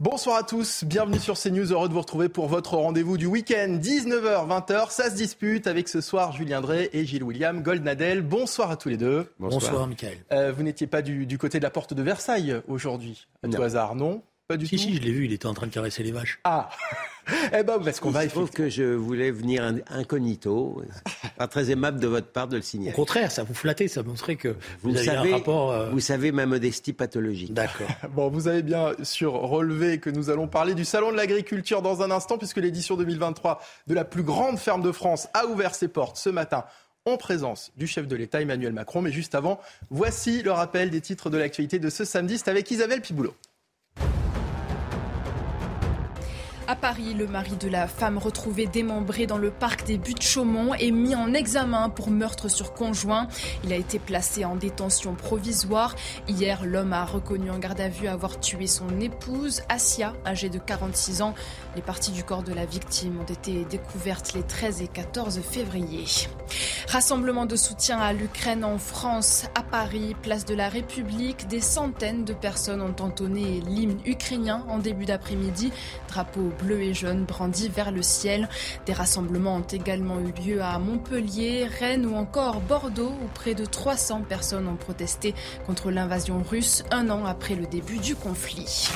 Bonsoir à tous, bienvenue sur CNews, heureux de vous retrouver pour votre rendez-vous du week-end, 19h, 20h, ça se dispute avec ce soir Julien Drey et Gilles William Goldnadel. Bonsoir à tous les deux. Bonsoir, Michael. Euh, vous n'étiez pas du, côté de la porte de Versailles aujourd'hui, à tout hasard, non? Pas du si, tout? Si, je l'ai vu, il était en train de caresser les vaches. Ah Eh ben, parce qu'on va. Je trouve que je voulais venir incognito. Pas très aimable de votre part de le signaler. Au contraire, ça vous flattait, ça montrait que vous, avez un rapport. Euh, vous savez ma modestie pathologique. D'accord. bon, vous avez bien sûr relevé que nous allons parler du salon de l'agriculture dans un instant, puisque l'édition 2023 de la plus grande ferme de France a ouvert ses portes ce matin en présence du chef de l'État Emmanuel Macron. Mais juste avant, voici le rappel des titres de l'actualité de ce samedi. C'est avec Isabelle Piboulot. À Paris, le mari de la femme retrouvée démembrée dans le parc des Buttes-Chaumont est mis en examen pour meurtre sur conjoint. Il a été placé en détention provisoire. Hier, l'homme a reconnu en garde à vue avoir tué son épouse, Asia, âgée de 46 ans. Les parties du corps de la victime ont été découvertes les 13 et 14 février. Rassemblement de soutien à l'Ukraine en France, à Paris, place de la République. Des centaines de personnes ont entonné l'hymne ukrainien en début d'après-midi. Drapeau bleu et jaune brandis vers le ciel. Des rassemblements ont également eu lieu à Montpellier, Rennes ou encore Bordeaux où près de 300 personnes ont protesté contre l'invasion russe un an après le début du conflit.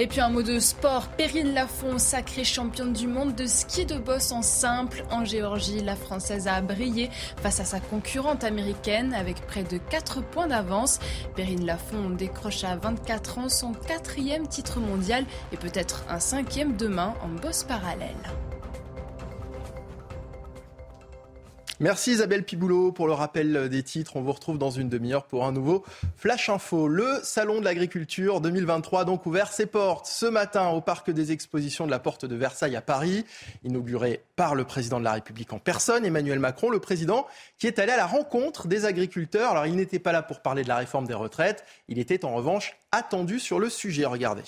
Et puis un mot de sport, Perrine Lafont, sacrée championne du monde de ski de boss en simple. En Géorgie, la Française a brillé face à sa concurrente américaine avec près de 4 points d'avance. Perrine Lafont décroche à 24 ans son quatrième titre mondial et peut-être un cinquième demain en boss parallèle. Merci Isabelle Piboulot pour le rappel des titres. On vous retrouve dans une demi-heure pour un nouveau Flash Info. Le Salon de l'agriculture 2023 donc ouvert ses portes ce matin au Parc des expositions de la Porte de Versailles à Paris, inauguré par le président de la République en personne, Emmanuel Macron, le président qui est allé à la rencontre des agriculteurs. Alors il n'était pas là pour parler de la réforme des retraites, il était en revanche attendu sur le sujet. Regardez.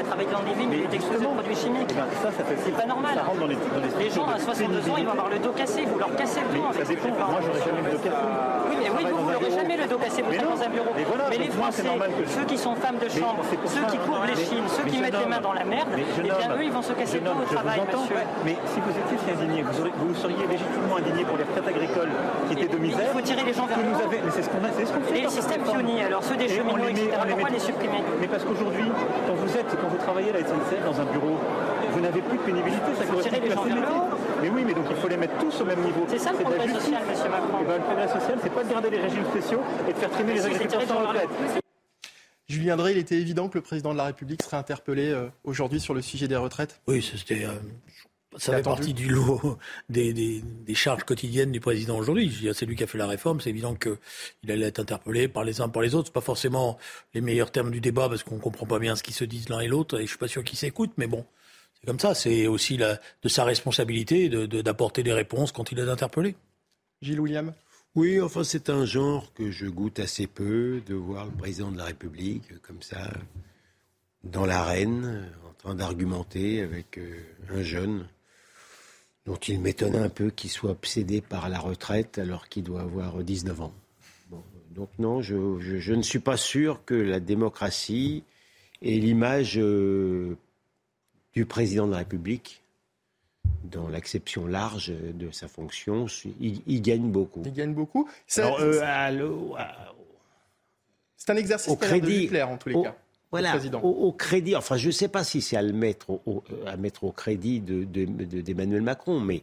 Travailler dans des vignes, il est exposé aux produits chimiques. Eh ben, ça, ça fait c'est pas normal. Ça rentre dans les, dans les, les gens à 62 ans, ils vont avoir le dos cassé, vous leur cassez le dos. Ça dépend, moi j'aurais jamais le dos cassé. Oui, mais oui, vous, n'aurez jamais le dos cassé, vous êtes dans un bureau. Mais, les Français, ceux qui sont femmes de chambre, ceux qui couvrent les chines, ceux qui mettent les mains dans la merde, eh bien eux, ils vont se casser le dos au travail, monsieur. Mais si vous étiez si indigné, vous seriez légitimement indigné pour les retraites agricoles qui étaient de misère. Il faut tirer les gens vers le Mais c'est ce qu'on a, c'est ce qu'on fait. Et les systèmes pionniers, alors ceux des cheminots, etc. Pourquoi les supprimer Mais parce qu'aujourd'hui, quand vous êtes, quand vous travaillez à la SNCF, dans un bureau, vous n'avez plus de pénibilité, ça correspond plus à Mais oui, mais donc il faut les mettre tous au même niveau. C'est ça le progrès social, monsieur Macron. Et eh ben, le progrès social, c'est pas de garder les régimes spéciaux et de faire trimer les agriculteurs sans retraite. Julien Drey, il était évident que le président de la République serait interpellé euh, aujourd'hui sur le sujet des retraites Oui, c'était. Euh, ça fait partie du lot des, des, des, charges quotidiennes du président aujourd'hui. C'est lui qui a fait la réforme. C'est évident qu'il allait être interpellé par les uns par les autres. C'est pas forcément les meilleurs termes du débat parce qu'on comprend pas bien ce qu'ils se disent l'un et l'autre. Et je suis pas sûr qu'ils s'écoutent. Mais bon, c'est comme ça. C'est aussi la, de sa responsabilité d'apporter de, des réponses quand il est interpellé. Gilles William Oui, enfin, c'est un genre que je goûte assez peu de voir le président de la République comme ça, dans l'arène, en train d'argumenter avec euh, un jeune dont il m'étonne un peu qu'il soit obsédé par la retraite alors qu'il doit avoir 19 ans. donc non, je, ne suis pas sûr que la démocratie et l'image euh, du président de la République, dans l'acception large de sa fonction, il, gagne beaucoup. Il gagne beaucoup. C'est euh, un exercice qui crédit, clair en tous les cas. Voilà, au, crédit, enfin je ne sais pas si c'est à, mettre au, à mettre au crédit d'Emmanuel de, Macron, mais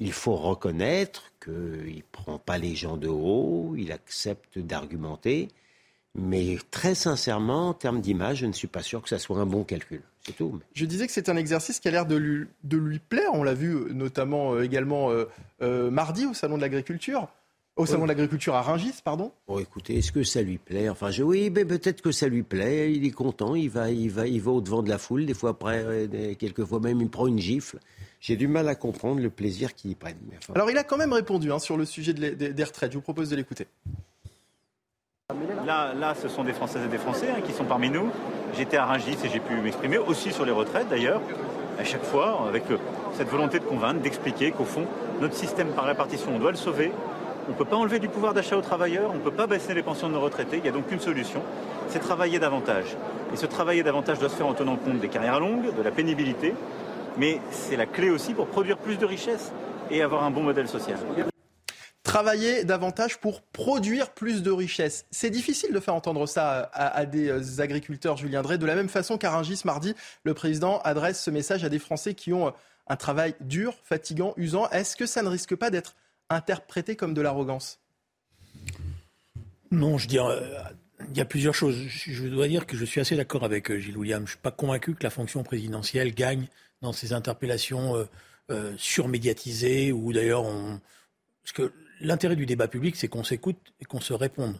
il faut reconnaître qu'il ne prend pas les gens de haut, il accepte d'argumenter, mais très sincèrement, en termes d'image, je ne suis pas sûr que ça soit un bon calcul. C'est tout. Je disais que c'est un exercice qui a l'air de lui, de lui plaire. On l'a vu euh, notamment euh, également euh, mardi au Salon de l'Agriculture. Au salon de l'agriculture à Rungis, pardon? Bon, écoutez, est-ce que ça lui plaît? Enfin, je, oui, mais peut-être que ça lui plaît. Il est content. Il va, il va, il va au devant de la foule. Des fois, après, euh, quelquefois même, il prend une gifle. J'ai du mal à comprendre le plaisir qu'il y prenne. Alors, il a quand même répondu hein, sur le sujet des retraites. Je vous propose de l'écouter. Là, là, ce sont des Françaises et des Français hein, qui sont parmi nous. J'étais à Rungis et j'ai pu m'exprimer aussi sur les retraites, d'ailleurs. à chaque fois, avec cette volonté de convaincre, d'expliquer qu'au fond, notre système par répartition, on doit le sauver. On ne peut pas enlever du pouvoir d'achat aux travailleurs, on ne peut pas baisser les pensions de nos retraités. Il y a donc une solution, c'est travailler davantage. Et ce travailler davantage doit se faire en tenant compte des carrières longues, de la pénibilité, mais c'est la clé aussi pour produire plus de richesses et avoir un bon modèle social travailler davantage pour produire plus de richesses. C'est difficile de faire entendre ça à, des euh, agriculteurs, Julien Drey. De la même façon qu'à Rungis mardi, le président adresse ce message à des Français qui ont euh, un travail dur, fatigant, usant. Est-ce que ça ne risque pas d'être interprété comme de l'arrogance Non, je dirais. Euh, il y a plusieurs choses. Je dois dire que je suis assez d'accord avec Gilles William. Je ne suis pas convaincu que la fonction présidentielle gagne dans ces interpellations surmédiatisées ou d'ailleurs on... Parce que l'intérêt du débat public, c'est qu'on s'écoute et qu'on se réponde.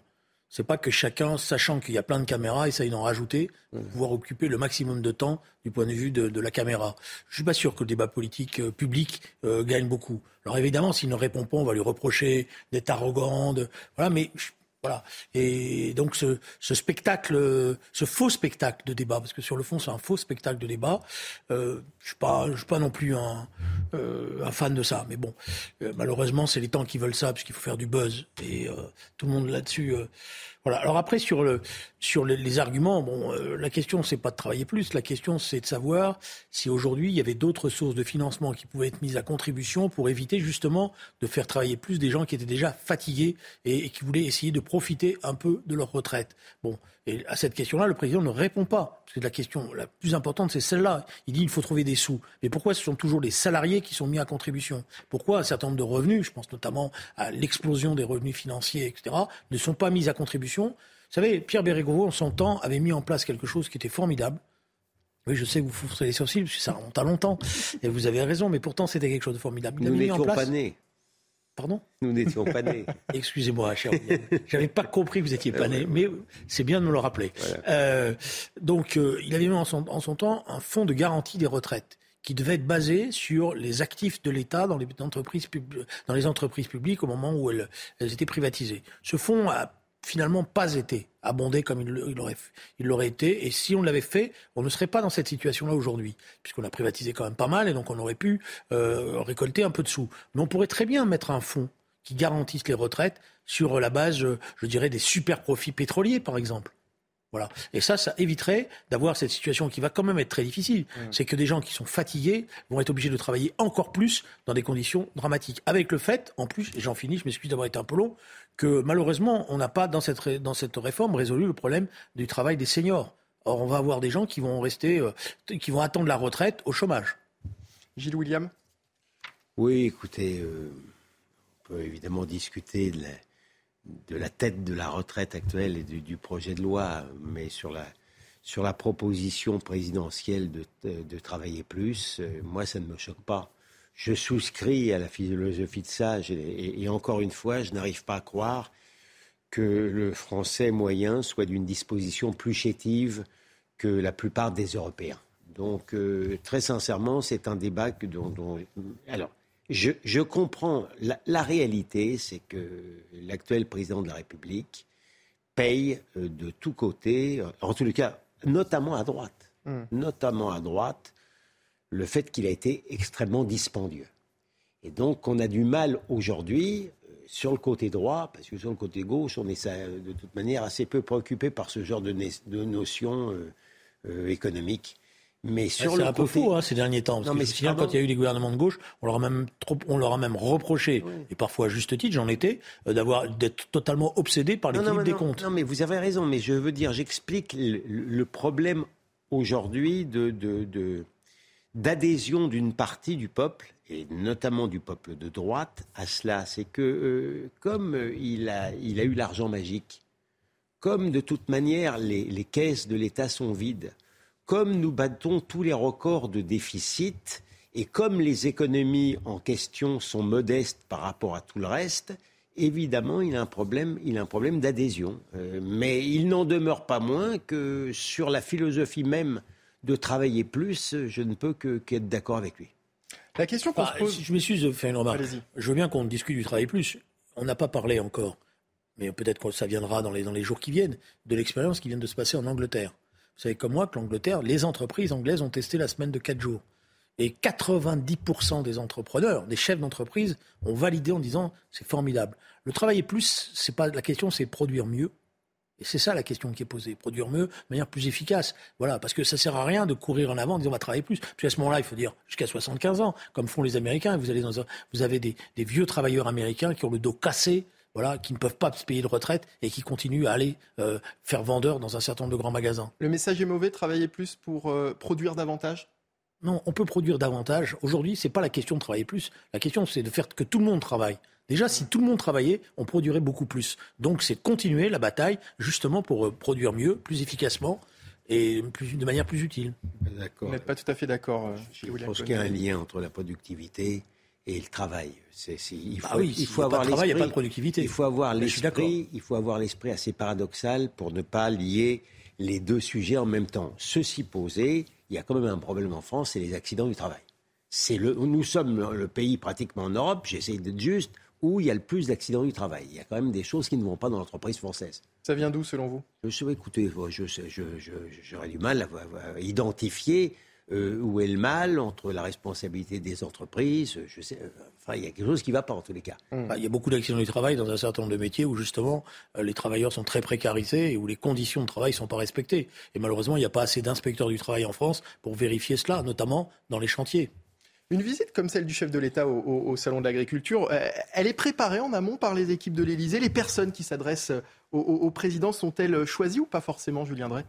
C'est pas que chacun, sachant qu'il y a plein de caméras, essaye d'en rajouter pour mmh. pouvoir occuper le maximum de temps du point de vue de, la caméra. Je suis pas sûr que le débat politique euh, public euh, gagne beaucoup. Alors évidemment, s'il ne répond pas, on va lui reprocher d'être arrogant. Voilà, mais voilà. Et donc ce, spectacle, ce faux spectacle de débat, parce que sur le fond c'est un faux spectacle de débat. Euh, je suis pas, suis pas non plus un, euh, un fan de ça, mais bon, euh, malheureusement c'est les temps qui veulent ça, puisqu'il faut faire du buzz et tout le monde là-dessus alors après sur le sur les, arguments, bon, euh, la question c'est pas de travailler plus, la question c'est de savoir si aujourd'hui il y avait d'autres sources de financement qui pouvaient être mises à contribution pour éviter justement de faire travailler plus des gens qui étaient déjà fatigués et, qui voulaient essayer de profiter un peu de leur retraite. Bon, et à cette question-là, le président ne répond pas. Parce que la question la plus importante, c'est celle-là. Il dit qu'il faut trouver des sous. Mais pourquoi ce sont toujours les salariés qui sont mis à contribution? Pourquoi un certain nombre de revenus, je pense notamment à l'explosion des revenus financiers, etc., ne sont pas mis à contribution? Vous savez, Pierre Bérégovo, en son temps, avait mis en place quelque chose qui était formidable. Oui, je sais que vous foutrez les sourcils, parce que ça remonte à longtemps. Et vous avez raison, mais pourtant, c'était quelque chose de formidable. Nous n'étions pas nés. Pardon Nous n'étions pas nés. Excusez-moi, cher. J'avais pas compris que vous étiez pas né, mais c'est bien de me le rappeler. Euh, donc, euh, il avait mis en son, temps un fonds de garantie des retraites qui devait être basé sur les actifs de l'État dans les entreprises, dans les entreprises publiques au moment où elles, elles étaient privatisées. Ce fonds a finalement pas été abondé comme il l'aurait il l'aurait été. Et si on l'avait fait, on ne serait pas dans cette situation-là aujourd'hui, puisqu'on a privatisé quand même pas mal et donc on aurait pu euh, récolter un peu de sous. Mais on pourrait très bien mettre un fonds qui garantisse les retraites sur la base, je dirais, des super profits pétroliers, par exemple. Voilà. Et ça, ça éviterait d'avoir cette situation qui va quand même être très difficile. Mmh. C'est que des gens qui sont fatigués vont être obligés de travailler encore plus dans des conditions dramatiques. Avec le fait, en plus, et j'en finis, je m'excuse d'avoir été un peu long, que malheureusement, on n'a pas dans cette, dans cette réforme résolu le problème du travail des seniors. Or, on va avoir des gens qui vont rester, euh, qui vont attendre la retraite au chômage. Gilles William? Oui, écoutez, euh, on peut évidemment discuter de la de la tête de la retraite actuelle et du, projet de loi, mais sur la, sur la proposition présidentielle de, travailler plus, euh, moi, ça ne me choque pas. Je souscris à la philosophie de Sage et, encore une fois, je n'arrive pas à croire que le français moyen soit d'une disposition plus chétive que la plupart des Européens. Donc, euh, très sincèrement, c'est un débat que, dont, dont, Alors, je, comprends. La, réalité, c'est que l'actuel président de la République paye euh, de tous côtés, en tous les cas, notamment à droite, hmm. notamment à droite, le fait qu'il a été extrêmement dispendieux. Et donc, on a du mal aujourd'hui euh, sur le côté droit, parce que sur le côté gauche, on est de toute manière assez peu préoccupé par ce genre de, notions économiques. Mais sur c'est un peu faux hein, ces derniers temps. Parce non, que quand il y a eu les gouvernements de gauche, on leur a même, trop, on leur a même reproché, et parfois à juste titre, j'en étais, euh, d'avoir d'être totalement obsédé par l'équilibre des comptes. Non, mais vous avez raison. Mais je veux dire, j'explique le, problème aujourd'hui de, de, d'adhésion d'une partie du peuple, et notamment du peuple de droite, à cela. C'est que euh, comme il a, il a eu l'argent magique, comme de toute manière les, caisses de l'État sont vides comme nous battons tous les records de déficit et comme les économies en question sont modestes par rapport à tout le reste, évidemment, il a un problème, problème d'adhésion. Euh, mais il n'en demeure pas moins que sur la philosophie même de travailler plus, je ne peux qu'être d'accord avec lui. La question qu'on se pose... Si je m'excuse de faire une remarque. Je veux bien qu'on discute du travail plus. On n'a pas parlé encore, mais peut-être que ça viendra dans les, dans les jours qui viennent, de l'expérience qui vient de se passer en Angleterre. Vous savez comme moi que l'Angleterre, les entreprises anglaises ont testé la semaine de 4 jours. Et 90% des entrepreneurs, des chefs d'entreprise, ont validé en disant c'est formidable. Le travailler plus, c'est pas la question, c'est produire mieux. Et c'est ça la question qui est posée. Produire mieux, de manière plus efficace. Voilà, parce que ça sert à rien de courir en avant en disant on va travailler plus. Puis à ce moment-là, il faut dire jusqu'à 75 ans, comme font les Américains. Vous, allez dans vous avez des, vieux travailleurs américains qui ont le dos cassé, voilà, qui ne peuvent pas se payer de retraite et qui continuent à aller euh, faire vendeur dans un certain nombre de grands magasins. Le message est mauvais, travailler plus pour euh, produire davantage? Non, on peut produire davantage. Aujourd'hui, ce n'est pas la question de travailler plus. La question, c'est de faire que tout le monde travaille. Déjà, si tout le monde travaillait, on produirait beaucoup plus. Donc, c'est continuer la bataille, justement, pour euh, produire mieux, plus efficacement et de manière plus utile. Vous n'êtes pas tout à fait d'accord. Euh, je pense qu'il y a un lien entre la productivité et le travail. il faut, oui, il faut avoir il n'y a pas de productivité. Il faut avoir l'esprit, il faut avoir l'esprit assez paradoxal pour ne pas lier les deux sujets en même temps. Ceci posé, il y a quand même un problème en France, c'est les accidents du travail. C'est le, nous sommes le pays pratiquement en Europe, j'essaie d'être juste, où il y a le plus d'accidents du travail. Il y a quand même des choses qui ne vont pas dans l'entreprise française. Ça vient d'où selon vous? Je sais, écoutez, j'aurais du mal à, identifier euh, où est le mal entre la responsabilité des entreprises. Je sais, euh, enfin, il y a quelque chose qui ne va pas en tous les cas. Bah, il y a beaucoup d'accidents du travail dans un certain nombre de métiers où justement euh, les travailleurs sont très précarisés et où les conditions de travail ne sont pas respectées. Et malheureusement, il n'y a pas assez d'inspecteurs du travail en France pour vérifier cela, notamment dans les chantiers. Une visite comme celle du chef de l'État au, Salon de l'Agriculture, euh, elle est préparée en amont par les équipes de l'Élysée Les personnes qui s'adressent au, président sont-elles choisies ou pas forcément, Julien Drey?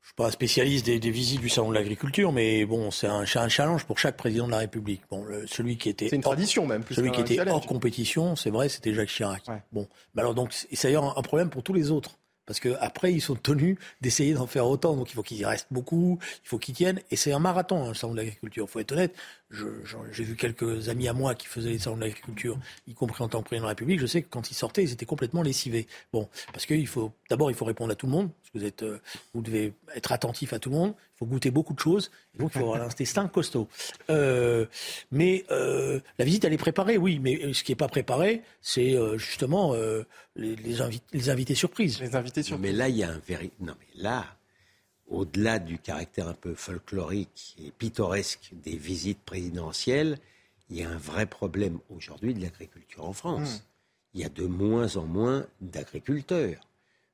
Je ne suis pas spécialiste des, visites du salon de l'agriculture, mais bon, c'est un, challenge pour chaque président de la République. Bon, celui qui était c'est une tradition même. celui qui était hors compétition, c'est vrai, c'était Jacques Chirac. Bon, mais alors donc, c'est d'ailleurs un problème pour tous les autres. Parce qu'après, ils sont tenus d'essayer d'en faire autant. Donc il faut qu'ils y restent beaucoup, il faut qu'ils tiennent. Et c'est un marathon, hein, le salon de l'agriculture. Il faut être honnête. J'ai vu quelques amis à moi qui faisaient les salons de l'agriculture, y compris en tant que président de la République. Je sais que quand ils sortaient, ils étaient complètement lessivés. Bon, parce faut d'abord, il faut répondre à tout le monde. Parce que vous, euh, vous devez être attentif à tout le monde. Il faut goûter beaucoup de choses. donc, il faut avoir un intestin costaud. Euh, mais euh, la visite, elle est préparée, oui. Mais ce qui n'est pas préparé, c'est justement les, les, invités surprises. Les invités surprises. mais là, il y a un véritable. Non, mais là, au-delà du caractère un peu folklorique et pittoresque des visites présidentielles, il y a un vrai problème aujourd'hui de l'agriculture en France. Hmm. Il y a de moins en moins d'agriculteurs.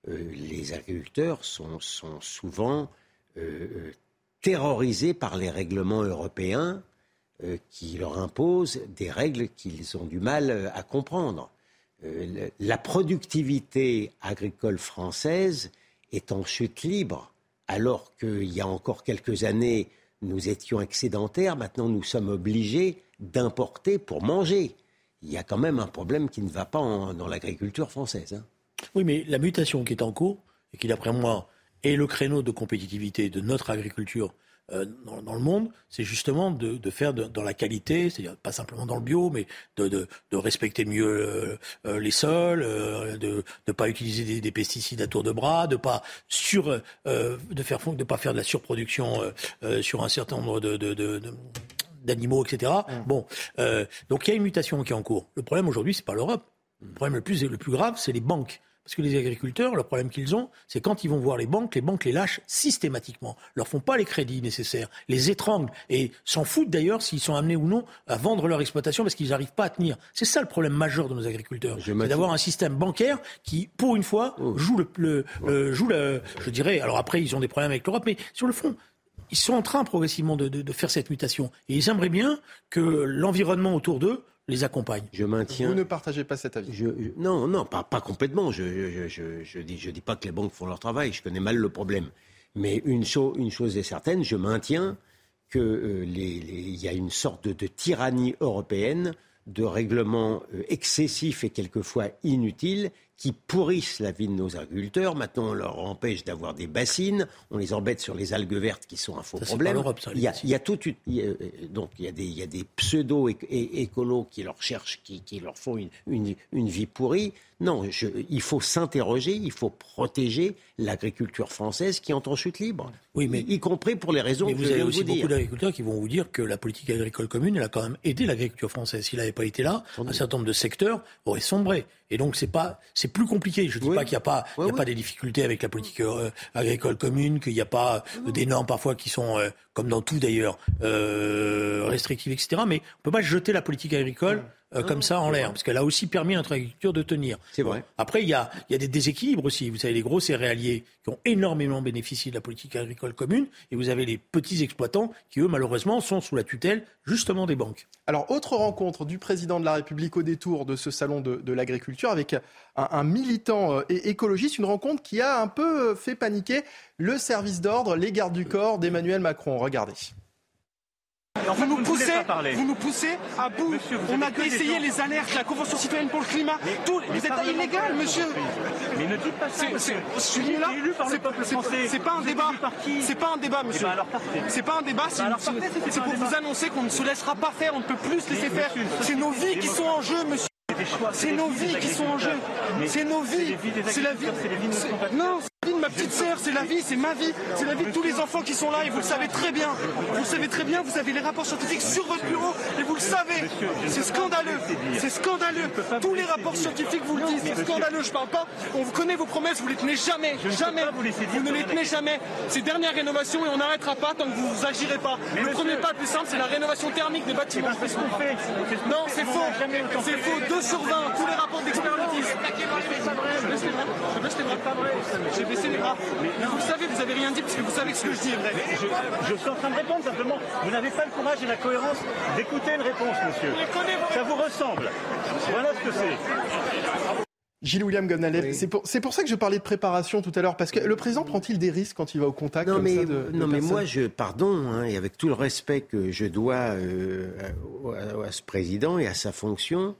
Euh, les agriculteurs sont, souvent euh, euh, terrorisés par les règlements européens qui leur imposent des règles qu'ils ont du mal à comprendre. Euh, la productivité agricole française est en chute libre, alors qu'il y a encore quelques années, nous étions excédentaires, maintenant nous sommes obligés d'importer pour manger. Il y a quand même un problème qui ne va pas dans l'agriculture française. Hein. Oui, mais la mutation qui est en cours, et qui d'après moi est le créneau de compétitivité de notre agriculture euh, dans, le monde, c'est justement de, faire dans la qualité, c'est-à-dire pas simplement dans le bio, mais de, respecter mieux euh, euh, les sols, de ne pas utiliser des, pesticides à tour de bras, de pas sur, de faire de pas faire de la surproduction sur un certain nombre de, d'animaux, etc. Mmh. Bon, donc il y a une mutation qui est en cours. Le problème aujourd'hui, c'est pas l'Europe. Le problème le plus, le plus grave, c'est les banques. Parce que les agriculteurs, le problème qu'ils ont, c'est quand ils vont voir les banques, les banques les lâchent systématiquement, leur font pas les crédits nécessaires, les étranglent et s'en foutent d'ailleurs s'ils sont amenés ou non à vendre leur exploitation parce qu'ils n'arrivent pas à tenir. C'est ça le problème majeur de nos agriculteurs, c'est d'avoir un système bancaire qui, pour une fois, oh. joue le, joue le, je dirais. Alors après, ils ont des problèmes avec l'Europe, mais sur le fond, ils sont en train progressivement de, de faire cette mutation et ils aimeraient bien que l'environnement autour d'eux les accompagne. Je maintiens. Vous ne partagez pas cet avis? Non, non, pas, pas complètement. Je, je, dis, je dis pas que les banques font leur travail. Je connais mal le problème. Mais une, une chose est certaine, je maintiens qu'il euh, y a une sorte de, tyrannie européenne de règlements euh, excessifs et quelquefois inutiles qui pourrissent la vie de nos agriculteurs. Maintenant, on leur empêche d'avoir des bassines, on les embête sur les algues vertes qui sont un faux problème. il, y a, il y a tout, donc il y a des, il y a des pseudo écolos qui leur cherchent, qui, qui leur font une, une, une vie pourrie. Non, je, il faut s'interroger, il faut protéger l'agriculture française qui entre en chute libre. Oui, mais y, compris pour les raisons mais que vous avez aussi beaucoup d'agriculteurs qui vont vous dire que la politique agricole commune, elle a quand même aidé l'agriculture française. S'il n'avait pas été là, un certain nombre de secteurs auraient sombré. Et donc c'est pas, c'est plus compliqué. Je dis pas qu'il n'y a pas, il y a pas des difficultés avec la politique euh, agricole commune, qu'il n'y a pas euh, des normes parfois qui sont euh, comme dans tout d'ailleurs, euh, restrictive, etc. Mais on peut pas jeter la politique agricole euh, comme ça en l'air, parce qu'elle a aussi permis à notre agriculture de tenir. C'est vrai. Après, il y a, il y a des déséquilibres aussi. Vous savez, les gros céréaliers qui ont énormément bénéficié de la politique agricole commune, et vous avez les petits exploitants qui, eux, malheureusement, sont sous la tutelle justement des banques. Alors, autre rencontre du président de la République au détour de ce salon de, l'agriculture avec un, un militant euh, écologiste, une rencontre qui a un peu fait paniquer le service d'ordre, les gardes du corps d'Emmanuel Macron. Regardez vous, nous poussez, vous nous poussez à bout. on a essayé les alertes, la Convention citoyenne pour le climat. Tout, vous êtes illégal, monsieur. Mais ne dites pas ça. je suis là. C'est pas un débat. C'est pas un débat, eh monsieur. Ben, c'est pas un débat. C'est pour vous annoncer qu'on ne se laissera pas faire. On ne peut plus se laisser faire. C'est nos vies qui sont en jeu, monsieur. C'est nos vies qui sont en jeu. C'est nos vies. C'est la vie. Non de ma petite sœur, c'est la vie, c'est ma vie, c'est la vie de tous les enfants qui sont là et vous le savez très bien. Vous le savez très bien, vous avez les rapports scientifiques sur votre bureau et vous le savez. C'est scandaleux. C'est scandaleux. Tous les rapports scientifiques vous le disent, c'est scandaleux. Je parle pas. On vous connaît vos promesses, vous les tenez jamais. Jamais. Vous ne les tenez jamais. Ces dernières rénovations et on n'arrêtera pas tant que vous agirez pas. Le premier pas le plus simple, c'est la rénovation thermique des bâtiments. Non, c'est faux. C'est faux. 2 sur 20. Tous les rapports d'experts le disent. J'ai baissé les bras. Mais vous le savez, vous avez rien dit parce que vous savez ce que je dis est vrai. Je, suis en train de répondre simplement. Vous n'avez pas le courage et la cohérence d'écouter une réponse, monsieur. Ça vous ressemble. Voilà ce que c'est. Gilles William Gonnalet, c'est pour, pour, ça que je parlais de préparation tout à l'heure, parce que le président prend-il des risques quand il va au contact Non, mais, de, non mais moi, je, pardon, hein, et avec tout le respect que je dois euh, à, ce président et à sa fonction,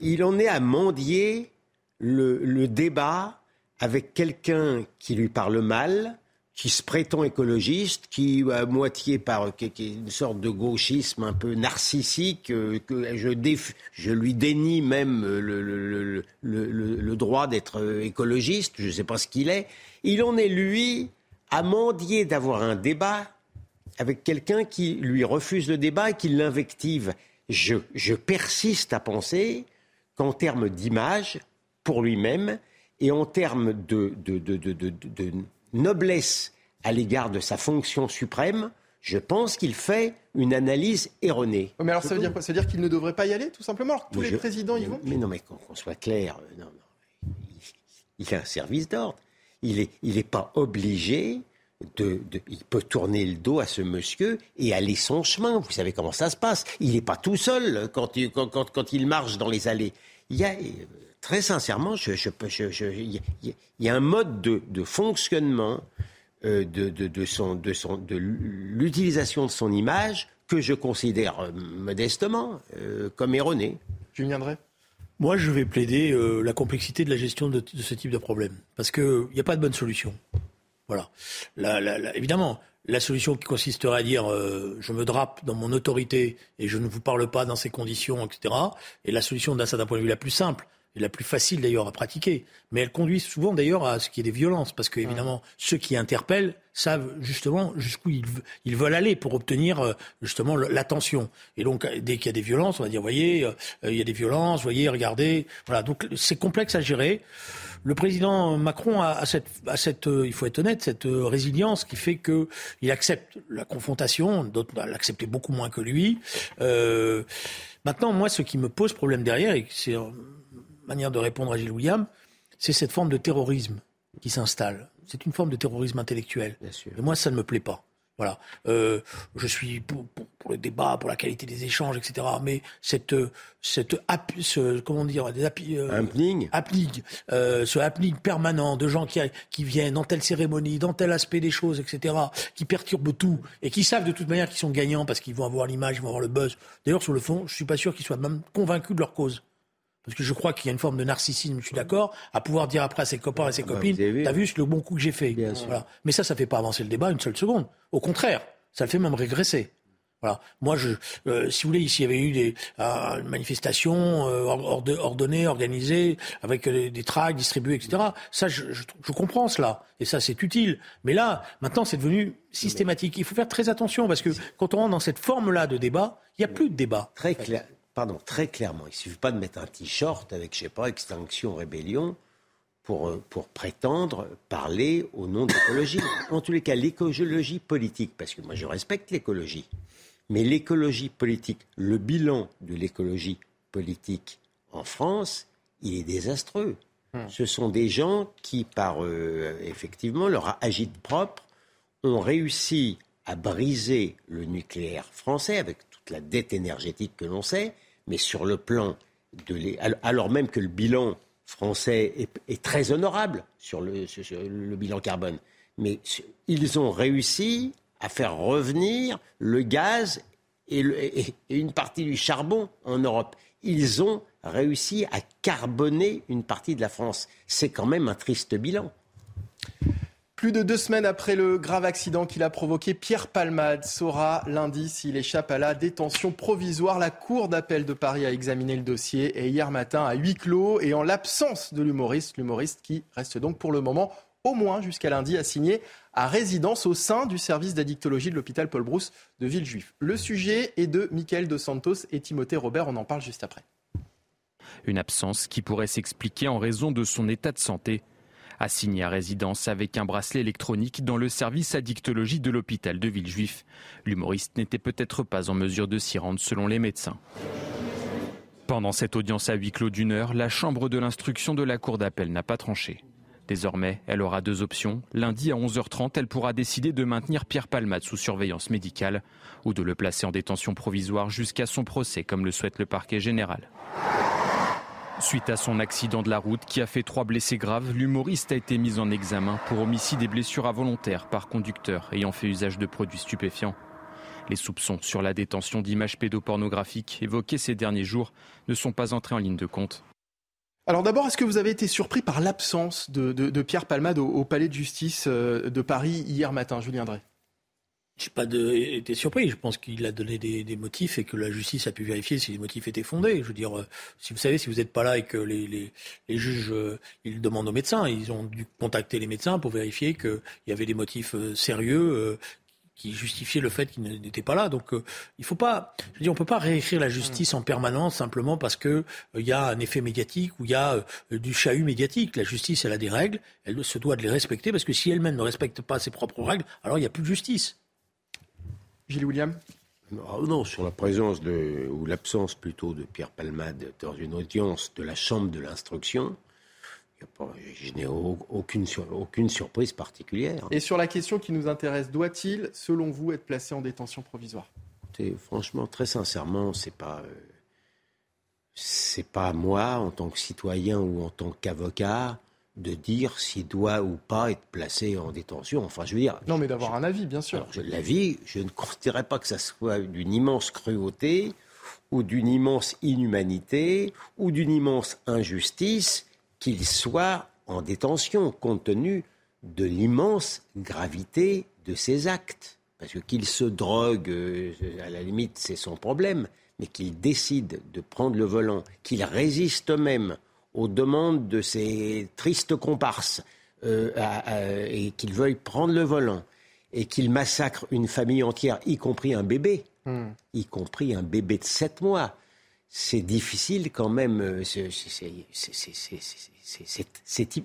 il en est à mendier le, débat avec quelqu'un qui lui parle mal, qui se prétend écologiste, qui à moitié par une sorte de gauchisme un peu narcissique, euh, que je, lui dénie même le, le, le, le droit d'être euh, écologiste, je ne sais pas ce qu'il est. Il en est lui à mendier d'avoir un débat avec quelqu'un qui lui refuse le débat et qui l'invective. Je, je persiste à penser qu'en termes d'image, pour lui-même, et en termes de, de, noblesse à l'égard de sa fonction suprême, je pense qu'il fait une analyse erronée. mais alors ça veut, dire quoi? Ça veut dire qu'il ne devrait pas y aller, tout simplement? Tous les présidents y vont? Mais non, mais qu'on soit clair, euh, non, non. Il, a un service d'ordre. Il n'est il est pas obligé de, il peut tourner le dos à ce monsieur et aller son chemin. Vous savez comment ça se passe. Il n'est pas tout seul quand il, quand, quand, quand il marche dans les allées. Il y a, très sincèrement, il y, a un mode de, fonctionnement euh, de, de, l'utilisation de son image que je considère euh, modestement euh, comme erroné. Je viendrai. Moi, je vais plaider la complexité de la gestion de, ce type de problème. Parce qu'il n'y a pas de bonne solution. Voilà. évidemment, la solution qui consisterait à dire je me drape dans mon autorité et je ne vous parle pas dans ces conditions, etc. Et la solution d'un certain point de vue la plus simple, et la plus facile d'ailleurs à pratiquer, mais elle conduit souvent d'ailleurs à ce qui est des violences, parce que évidemment ceux qui interpellent savent justement jusqu'où ils, ils, veulent aller pour obtenir euh, justement l'attention. Et donc dès qu'il y a des violences, on va dire voyez, euh, il y a des violences, voyez, regardez, voilà. Donc c'est complexe à gérer. Le président Macron a, cette, a cette, euh, il faut être honnête, cette résilience qui fait que il accepte la confrontation. D'autres l'acceptaient beaucoup moins que lui. Euh, maintenant, moi, ce qui me pose problème derrière, et c'est manière de répondre à Gilles William, c'est cette forme de terrorisme qui s'installe. C'est une forme de terrorisme intellectuel. Et moi, ça ne me plaît pas. Voilà. Euh, je suis pour, le débat, pour la qualité des échanges, etc. Mais cette, cette ce, comment dire, des euh, happening, euh, ce happening permanent de gens qui, qui viennent dans telle cérémonie, dans tel aspect des choses, etc. Qui perturbent tout et qui savent de toute manière qu'ils sont gagnants parce qu'ils vont avoir l'image, ils vont avoir le buzz. D'ailleurs, sur le fond, je suis pas sûr qu'ils soient même convaincus de leur cause. Parce que je crois qu'il y a une forme de narcissisme, je suis d'accord, à pouvoir dire après à ses copains et ses ah bah, copines, t'as vu le bon coup que j'ai fait. Voilà. Mais ça, ça fait pas avancer le débat une seule seconde. Au contraire, ça le fait même régresser. Voilà. Moi, je, euh, si vous voulez, s'il y avait eu des euh, manifestations euh, ordonnées, organisées, avec euh, des tracts distribués, etc., ça, je, je, je, comprends cela. Et ça, c'est utile. Mais là, maintenant, c'est devenu systématique. Il faut faire très attention, parce que quand on rentre dans cette forme-là de débat, il n'y a plus de débat. Très clair pardon, très clairement, il ne suffit pas de mettre un t-shirt avec, je sais pas, Extinction, Rébellion, pour, euh, pour prétendre parler au nom de l'écologie. En tous les cas, l'écologie politique, parce que moi je respecte l'écologie, mais l'écologie politique, le bilan de l'écologie politique en France, il est désastreux. Hmm. Ce sont des gens qui, par euh, effectivement leur agite propre, ont réussi à briser le nucléaire français avec toute la dette énergétique que l'on sait, mais sur le plan de les... alors même que le bilan français est, très honorable sur le, le, bilan carbone. Mais ils ont réussi à faire revenir le gaz et, une partie du charbon en Europe. Ils ont réussi à carboner une partie de la France. C'est quand même un triste bilan. Plus de deux semaines après le grave accident qu'il a provoqué, Pierre Palmade saura lundi s'il échappe à la détention provisoire. La Cour d'appel de Paris a examiné le dossier et hier matin à huis clos et en l'absence de l'humoriste, l'humoriste qui reste donc pour le moment au moins jusqu'à lundi assigné à résidence au sein du service d'addictologie de l'hôpital Paul Brousse de Villejuif. Le sujet est de Michael Dos Santos et Timothée Robert, on en parle juste après. Une absence qui pourrait s'expliquer en raison de son état de santé assigné à résidence avec un bracelet électronique dans le service addictologie de l'hôpital de Villejuif. L'humoriste n'était peut-être pas en mesure de s'y rendre selon les médecins. Pendant cette audience à huis clos d'une heure, la chambre de l'instruction de la cour d'appel n'a pas tranché. Désormais, elle aura deux options. Lundi à 11h30, elle pourra décider de maintenir Pierre Palmade sous surveillance médicale ou de le placer en détention provisoire jusqu'à son procès, comme le souhaite le parquet général. Suite à son accident de la route qui a fait trois blessés graves, l'humoriste a été mis en examen pour homicide et blessures involontaires par conducteur ayant fait usage de produits stupéfiants. Les soupçons sur la détention d'images pédopornographiques évoquées ces derniers jours ne sont pas entrés en ligne de compte. Alors d'abord, est-ce que vous avez été surpris par l'absence de, Pierre Palmade au, palais de justice euh, de Paris hier matin, Julien Drey? Je n'ai pas été surpris. Je pense qu'il a donné des, motifs et que la justice a pu vérifier si les motifs étaient fondés. Je veux dire, euh, si vous savez, si vous n'êtes pas là et que les, juges euh, ils demandent aux médecins, ils ont dû contacter les médecins pour vérifier qu'il y avait des motifs euh, sérieux qui justifiaient le fait qu'il n'était pas là. Donc, il faut pas. Je dire, on peut pas réécrire la justice en permanence simplement parce que il y a un effet médiatique ou il y a du chahut médiatique. La justice, elle a des règles, elle se doit de les respecter parce que si elle-même ne respecte pas ses propres règles, alors il n'y a plus de justice. Gilles William ah, non, sur la présence de, ou l'absence plutôt de Pierre Palmade dans une audience de la Chambre de l'instruction, je n'ai aucune, aucune surprise particulière. Et sur la question qui nous intéresse, doit-il, selon vous, être placé en détention provisoire? Franchement, très sincèrement, c'est pas. Euh, c'est pas moi, en tant que citoyen ou en tant qu'avocat, de dire s'il doit ou pas être placé en détention. Enfin, je veux dire. Non, mais d'avoir un avis, bien sûr. L'avis, je ne considérerais pas que ça soit d'une immense cruauté ou d'une immense inhumanité ou d'une immense injustice qu'il soit en détention, compte tenu de l'immense gravité de ses actes. Parce que qu'il se drogue, euh, à la limite, c'est son problème, mais qu'il décide de prendre le volant, qu'il résiste même aux demandes de ces tristes comparses euh, et qu'ils veuillent prendre le volant et qu'ils massacrent une famille entière, y compris un bébé, hmm. y compris un bébé de 7 mois, c'est difficile quand même. C'est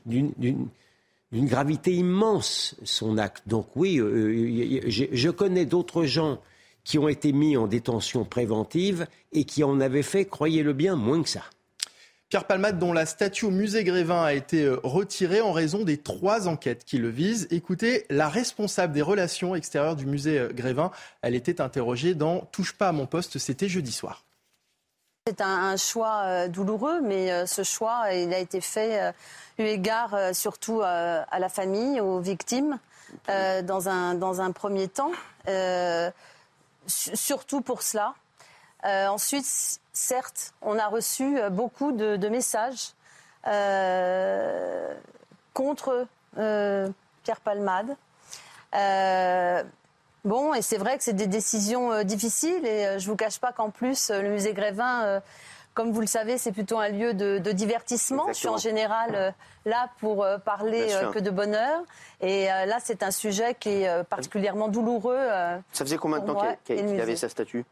d'une gravité immense son acte. Donc oui, euh, je connais d'autres gens qui ont été mis en détention préventive et qui en avaient fait, croyez-le bien, moins que ça. Pierre Palmade, dont la statue au musée Grévin a été euh, retirée en raison des trois enquêtes qui le visent. Écoutez, la responsable des relations extérieures du musée euh, Grévin, elle était interrogée dans Touche pas à mon poste, c'était jeudi soir. C'est un, choix euh, douloureux, mais ce choix, il a été fait eu égard surtout à la famille, aux victimes, dans, un, dans un premier temps. surtout pour cela. Ensuite, certes, on a reçu euh, beaucoup de, messages euh, contre euh, Pierre Palmade. bon, et c'est vrai que c'est des décisions difficiles et je ne vous cache pas qu'en plus, le musée Grévin, comme vous le savez, c'est plutôt un lieu de, divertissement. Je suis en général là pour parler que de bonheur. Et là, c'est un sujet qui est particulièrement douloureux. Ça faisait combien de temps qu'il y avait sa statue?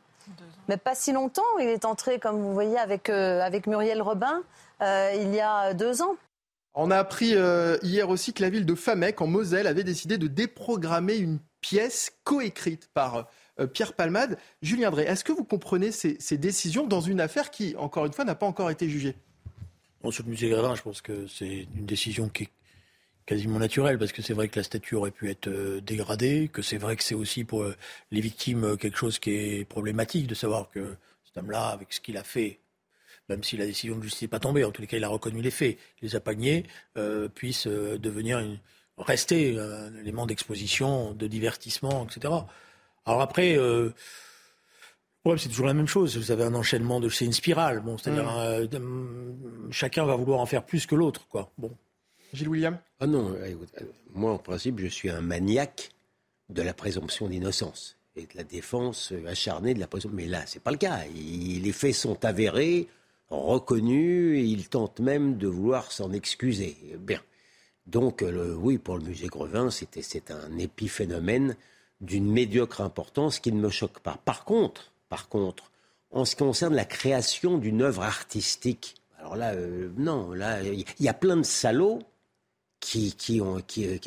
Mais pas si longtemps. Il est entré, comme vous voyez, avec, euh, avec Muriel Robin euh, il y a deux ans. On a appris euh, hier aussi que la ville de Famec, en Moselle, avait décidé de déprogrammer une pièce coécrite par euh, Pierre Palmade. Julien Drey, est-ce que vous comprenez ces, décisions dans une affaire qui, encore une fois, n'a pas encore été jugée? Bon, Sur le musée Grévin, je pense que c'est une décision qui est quasiment naturelle, parce que c'est vrai que la statue aurait pu être euh, dégradée, que c'est vrai que c'est aussi pour euh, les victimes quelque chose qui est problématique de savoir que cet homme-là, avec ce qu'il a fait, même si la décision de justice n'est pas tombée, en tous les cas il a reconnu les faits, les a pagnés, puisse devenir une, rester un élément d'exposition, de divertissement, etc. Alors après, euh, c'est toujours la même chose. Vous avez un enchaînement de, c'est une spirale. Bon, c'est-à-dire, mm. euh, chacun va vouloir en faire plus que l'autre, quoi. Bon. Gilles William. Ah non, euh, moi en principe, je suis un maniaque de la présomption d'innocence et de la défense acharnée de la présomption. Mais là, c'est pas le cas. les faits sont avérés, reconnus, et il tente même de vouloir s'en excuser. Bien. Donc, oui, pour le musée Grevin, c'est un épiphénomène d'une médiocre importance qui ne me choque pas. Par contre, par contre, en ce qui concerne la création d'une œuvre artistique, alors là, euh, non, là, il y a plein de salauds qui, qui ont, qui,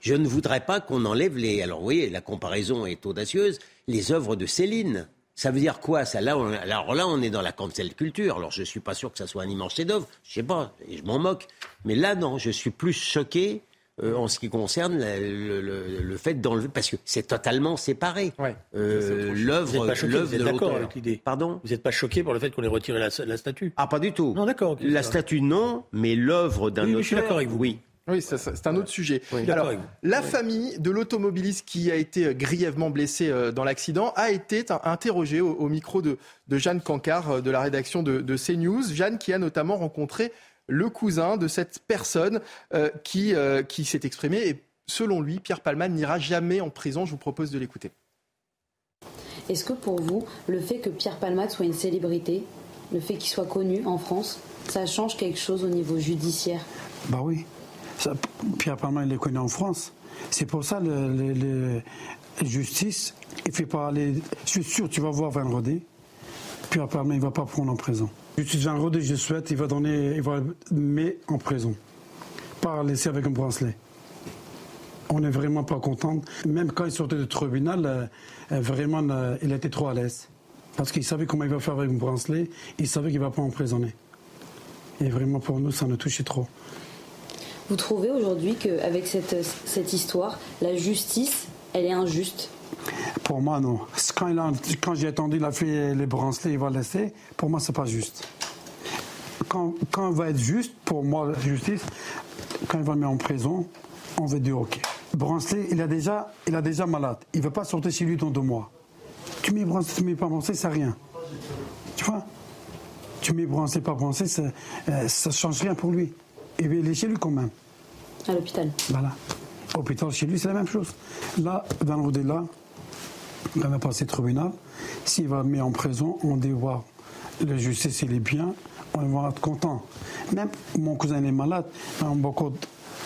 je, ne voudrais pas qu'on enlève les. Alors, vous voyez, la comparaison est audacieuse. Les œuvres de Céline. Ça veut dire quoi ça? Là, Alors là, on est dans la cancel culture. Alors, je ne suis pas sûr que ça soit un immense chef-d'œuvre. Je sais pas, je m'en moque. Mais là, non, je suis plus choqué euh, en ce qui concerne le, fait d'enlever, parce que c'est totalement séparé. Euh, l'œuvre, l'œuvre d'accord avec l'idée? Pardon? Vous n'êtes pas choqué par le fait qu'on ait retiré la, statue? Ah, pas du tout. Non, d'accord. la statue, non, mais l'œuvre d'un auteur. je suis d'accord avec vous. Oui. Oui, c'est un autre sujet. Alors, la famille de l'automobiliste qui a été grièvement blessé euh, dans l'accident a été interrogée au, micro de, Jeanne Cancard de la rédaction de, de CNews. Jeanne qui a notamment rencontré le cousin de cette personne euh, qui, euh, qui s'est exprimé. Et selon lui, Pierre Palman n'ira jamais en prison. Je vous propose de l'écouter. Est-ce que pour vous, le fait que Pierre Palmade soit une célébrité, le fait qu'il soit connu en France, ça change quelque chose au niveau judiciaire? Bah oui. Pierre Palmade, il est connu en France. C'est pour ça la justice, il fait pas aller. Je suis sûr, tu vas voir Van Rodé. Pierre Palmade, il ne va pas prendre en prison. J'utilise un rodé, je souhaite, il va donner, il va mettre en prison. Pas laisser avec un bracelet. On n'est vraiment pas content. Même quand il sortait du tribunal, euh, euh, vraiment, euh, il était trop à l'aise. Parce qu'il savait comment il va faire avec un bracelet, il savait qu'il ne va pas emprisonner. Et vraiment, pour nous, ça nous touchait trop. Vous trouvez aujourd'hui qu'avec cette, cette histoire, la justice, elle est injuste? Pour moi, non. Quand, j'ai attendu, il a fait les bracelets, il va laisser. Pour moi, c'est pas juste. Quand, quand il va être juste, pour moi, la justice, quand il va mettre en prison, on va dire OK. Bracelet, il, a déjà, il a déjà malade. Il ne veut pas sortir chez lui dans deux mois. Tu mets bracelet, tu mets pas bracelet, c'est rien. Tu vois? Tu mets bracelet, pas bracelet, ça ne euh, change rien pour lui. Il est chez lui quand même. À l'hôpital. Voilà. Hôpital chez lui, c'est la même chose. Là, dans le là, il va passer tribunal. S'il va mettre en prison, on voir la justice, il est bien, on va être content. Même mon cousin est malade, on a beaucoup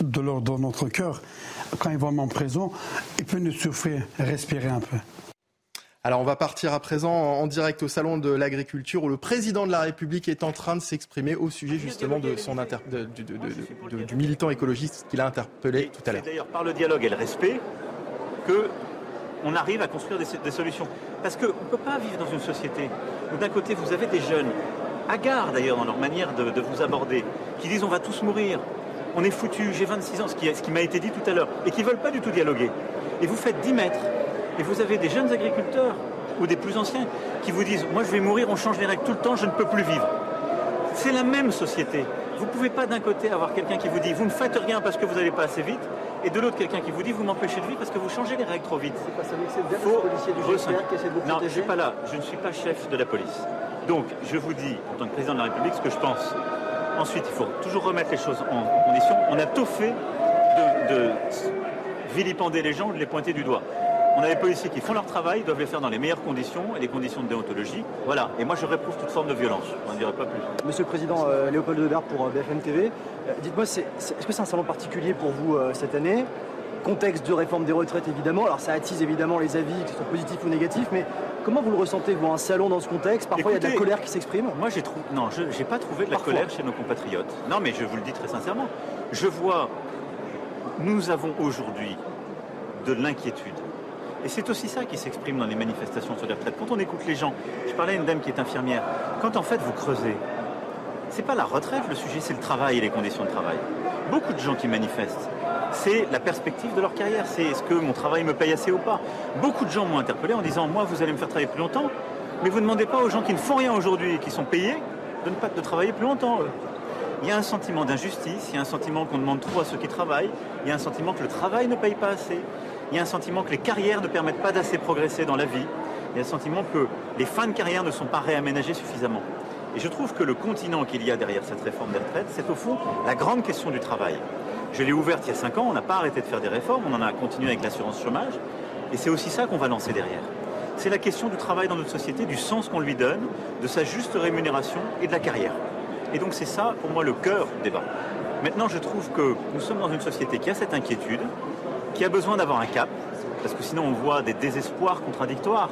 de l'ordre dans notre cœur. Quand il va en prison, il peut nous souffrir, respirer un peu. Alors on va partir à présent en direct au salon de l'agriculture où le président de la République est en train de s'exprimer au sujet justement de son du militant écologiste qu'il a interpellé tout à l'heure. C'est d'ailleurs par le dialogue et le respect que on arrive à construire des, solutions. Parce qu'on ne peut pas vivre dans une société où d'un côté vous avez des jeunes, hagards d'ailleurs dans leur manière de, vous aborder, qui disent on va tous mourir, on est foutu, j'ai 26 ans, ce qui, ce qui m'a été dit tout à l'heure, et qui ne veulent pas du tout dialoguer. Et vous faites 10 mètres, et vous avez des jeunes agriculteurs ou des plus anciens qui vous disent moi je vais mourir, on change les règles tout le temps, je ne peux plus vivre. C'est la même société. Vous ne pouvez pas d'un côté avoir quelqu'un qui vous dit vous ne faites rien parce que vous n'allez pas assez vite, et de l'autre quelqu'un qui vous dit vous m'empêchez de vivre parce que vous changez les règles trop vite. C'est quoi ça C'est le policier du GPR qui essaie de vous Non, je ne suis pas là, je ne suis pas chef de la police. Donc je vous dis, en tant que président de la République, ce que je pense. Ensuite, il faut toujours remettre les choses en, condition. On a tout fait de, de vilipender les gens, de les pointer du doigt. On a des policiers qui font leur travail, doivent les faire dans les meilleures conditions et les conditions de déontologie. Voilà. Et moi, je réprouve toute forme de violence. On n'en dirait pas plus. Monsieur le Président euh, Léopold Debert pour euh, BFM TV, euh, dites-moi, est-ce que c'est un salon particulier pour vous cette année? Contexte de réforme des retraites, évidemment. Alors, ça attise évidemment les avis, qui sont positifs ou négatifs, mais Comment vous le ressentez, vous, un salon dans ce contexte? Parfois, il y a de la colère qui s'exprime Moi, j'ai trouvé. Non, je n'ai pas trouvé de la colère chez nos compatriotes. Non, mais je vous le dis très sincèrement. Je vois. Nous avons aujourd'hui de l'inquiétude. Et c'est aussi ça qui s'exprime dans les manifestations sur les retraites. Quand on écoute les gens, je parlais à une dame qui est infirmière, quand en fait vous creusez, c'est pas la retraite le sujet, c'est le travail et les conditions de travail. Beaucoup de gens qui manifestent, c'est la perspective de leur carrière, c'est est-ce que mon travail me paye assez ou pas. Beaucoup de gens m'ont interpellé en disant moi vous allez me faire travailler plus longtemps, mais vous ne demandez pas aux gens qui ne font rien aujourd'hui et qui sont payés de ne pas de travailler plus longtemps. Il y a un sentiment d'injustice, il y a un sentiment qu'on demande trop à ceux qui travaillent, il y a un sentiment que le travail ne paye pas assez, il y a un sentiment que les carrières ne permettent pas d'assez progresser dans la vie, il y a un sentiment que les fins de carrière ne sont pas réaménagées suffisamment. Et je trouve que le continent qu'il y a derrière cette réforme des retraites, c'est au fond la grande question du travail. Je l'ai ouverte il y a 5 ans, on n'a pas arrêté de faire des réformes, on en a continué avec l'assurance chômage, et c'est aussi ça qu'on va lancer derrière. C'est la question du travail dans notre société, du sens qu'on lui donne, de sa juste rémunération et de la carrière. Et donc c'est ça, pour moi, le cœur du débat. Maintenant, je trouve que nous sommes dans une société qui a cette inquiétude, qui a besoin d'avoir un cap, parce que sinon on voit des désespoirs contradictoires.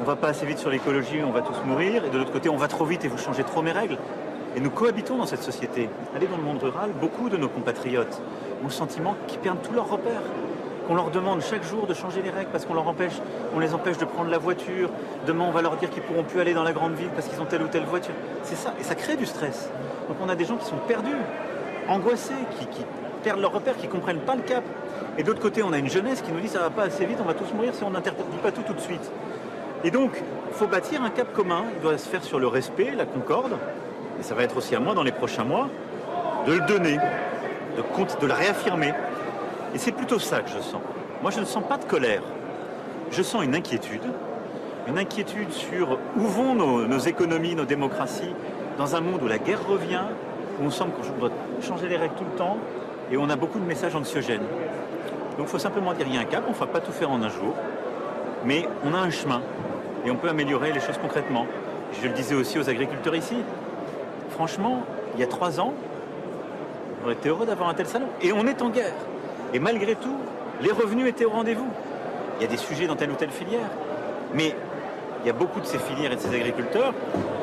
On va pas assez vite sur l'écologie, on va tous mourir, et de l'autre côté, on va trop vite et vous changez trop mes règles. Et nous cohabitons dans cette société. Allez dans le monde rural, beaucoup de nos compatriotes ont le sentiment qu'ils perdent tous leurs repères qu'on leur demande chaque jour de changer les règles parce qu'on leur empêche, on les empêche de prendre la voiture. Demain, on va leur dire qu'ils pourront plus aller dans la grande ville parce qu'ils ont telle ou telle voiture. C'est ça, et ça crée du stress. Donc on a des gens qui sont perdus, angoissés, qui, perdent leur repère, qui comprennent pas le cap. Et d'autre côté, on a une jeunesse qui nous dit ça va pas assez vite, on va tous mourir si on n'interdit pas tout tout de suite. Et donc, il faut bâtir un cap commun. Il doit se faire sur le respect, la concorde. Et ça va être aussi à moi dans les prochains mois de le donner, de, de le réaffirmer. Et c'est plutôt ça que je sens. Moi, je ne sens pas de colère. Je sens une inquiétude. Une inquiétude sur où vont nos, économies, nos démocraties, dans un monde où la guerre revient, où on semble qu'on doit changer les règles tout le temps, et on a beaucoup de messages anxiogènes. Donc il faut simplement dire, il y a un cap, on ne va pas tout faire en un jour, mais on a un chemin, et on peut améliorer les choses concrètement. Je le disais aussi aux agriculteurs ici. Franchement, il y a trois ans, on été heureux d'avoir un tel salon. Et on est en guerre. Et malgré tout, les revenus étaient au rendez-vous. Il y a des sujets dans telle ou telle filière. Mais il y a beaucoup de ces filières et de ces agriculteurs,